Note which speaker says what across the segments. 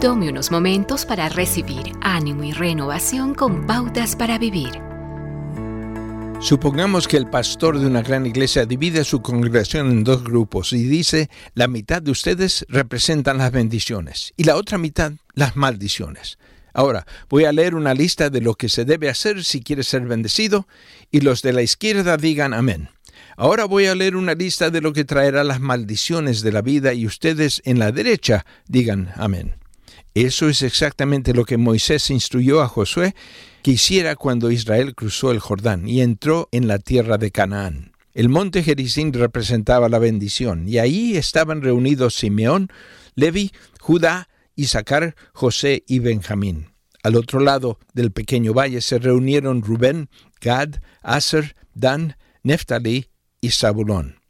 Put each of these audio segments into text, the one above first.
Speaker 1: Tome unos momentos para recibir ánimo y renovación con pautas para vivir.
Speaker 2: Supongamos que el pastor de una gran iglesia divide su congregación en dos grupos y dice, la mitad de ustedes representan las bendiciones y la otra mitad las maldiciones. Ahora, voy a leer una lista de lo que se debe hacer si quiere ser bendecido y los de la izquierda digan amén. Ahora voy a leer una lista de lo que traerá las maldiciones de la vida y ustedes en la derecha digan amén. Eso es exactamente lo que Moisés instruyó a Josué que hiciera cuando Israel cruzó el Jordán y entró en la tierra de Canaán. El monte Gerizim representaba la bendición, y ahí estaban reunidos Simeón, Levi, Judá, Isaacar, José y Benjamín. Al otro lado del pequeño valle se reunieron Rubén, Gad, Aser, Dan, Neftali y Zabulón.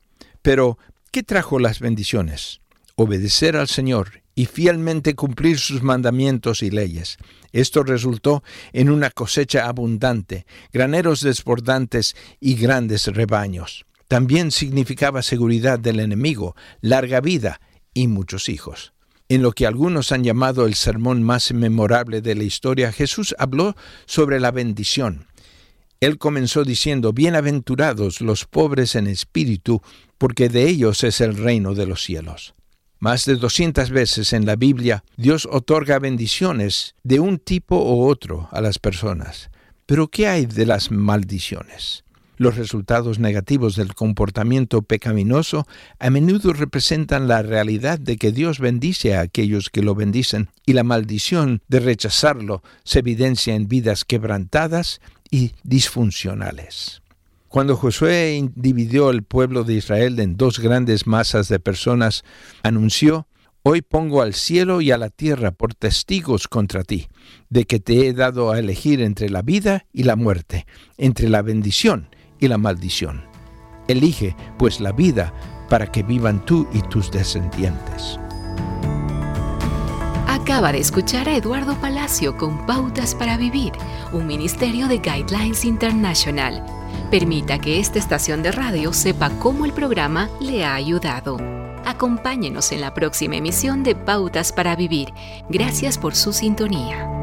Speaker 2: Pero, ¿qué trajo las bendiciones? Obedecer al Señor y fielmente cumplir sus mandamientos y leyes. Esto resultó en una cosecha abundante, graneros desbordantes y grandes rebaños. También significaba seguridad del enemigo, larga vida y muchos hijos. En lo que algunos han llamado el sermón más memorable de la historia, Jesús habló sobre la bendición. Él comenzó diciendo, Bienaventurados los pobres en espíritu, porque de ellos es el reino de los cielos. Más de 200 veces en la Biblia Dios otorga bendiciones de un tipo u otro a las personas. Pero ¿qué hay de las maldiciones? Los resultados negativos del comportamiento pecaminoso a menudo representan la realidad de que Dios bendice a aquellos que lo bendicen y la maldición de rechazarlo se evidencia en vidas quebrantadas y disfuncionales. Cuando Josué dividió el pueblo de Israel en dos grandes masas de personas, anunció, Hoy pongo al cielo y a la tierra por testigos contra ti, de que te he dado a elegir entre la vida y la muerte, entre la bendición y la maldición. Elige, pues, la vida para que vivan tú y tus descendientes.
Speaker 1: Acaba de escuchar a Eduardo Palacio con Pautas para Vivir, un ministerio de Guidelines International. Permita que esta estación de radio sepa cómo el programa le ha ayudado. Acompáñenos en la próxima emisión de Pautas para Vivir. Gracias por su sintonía.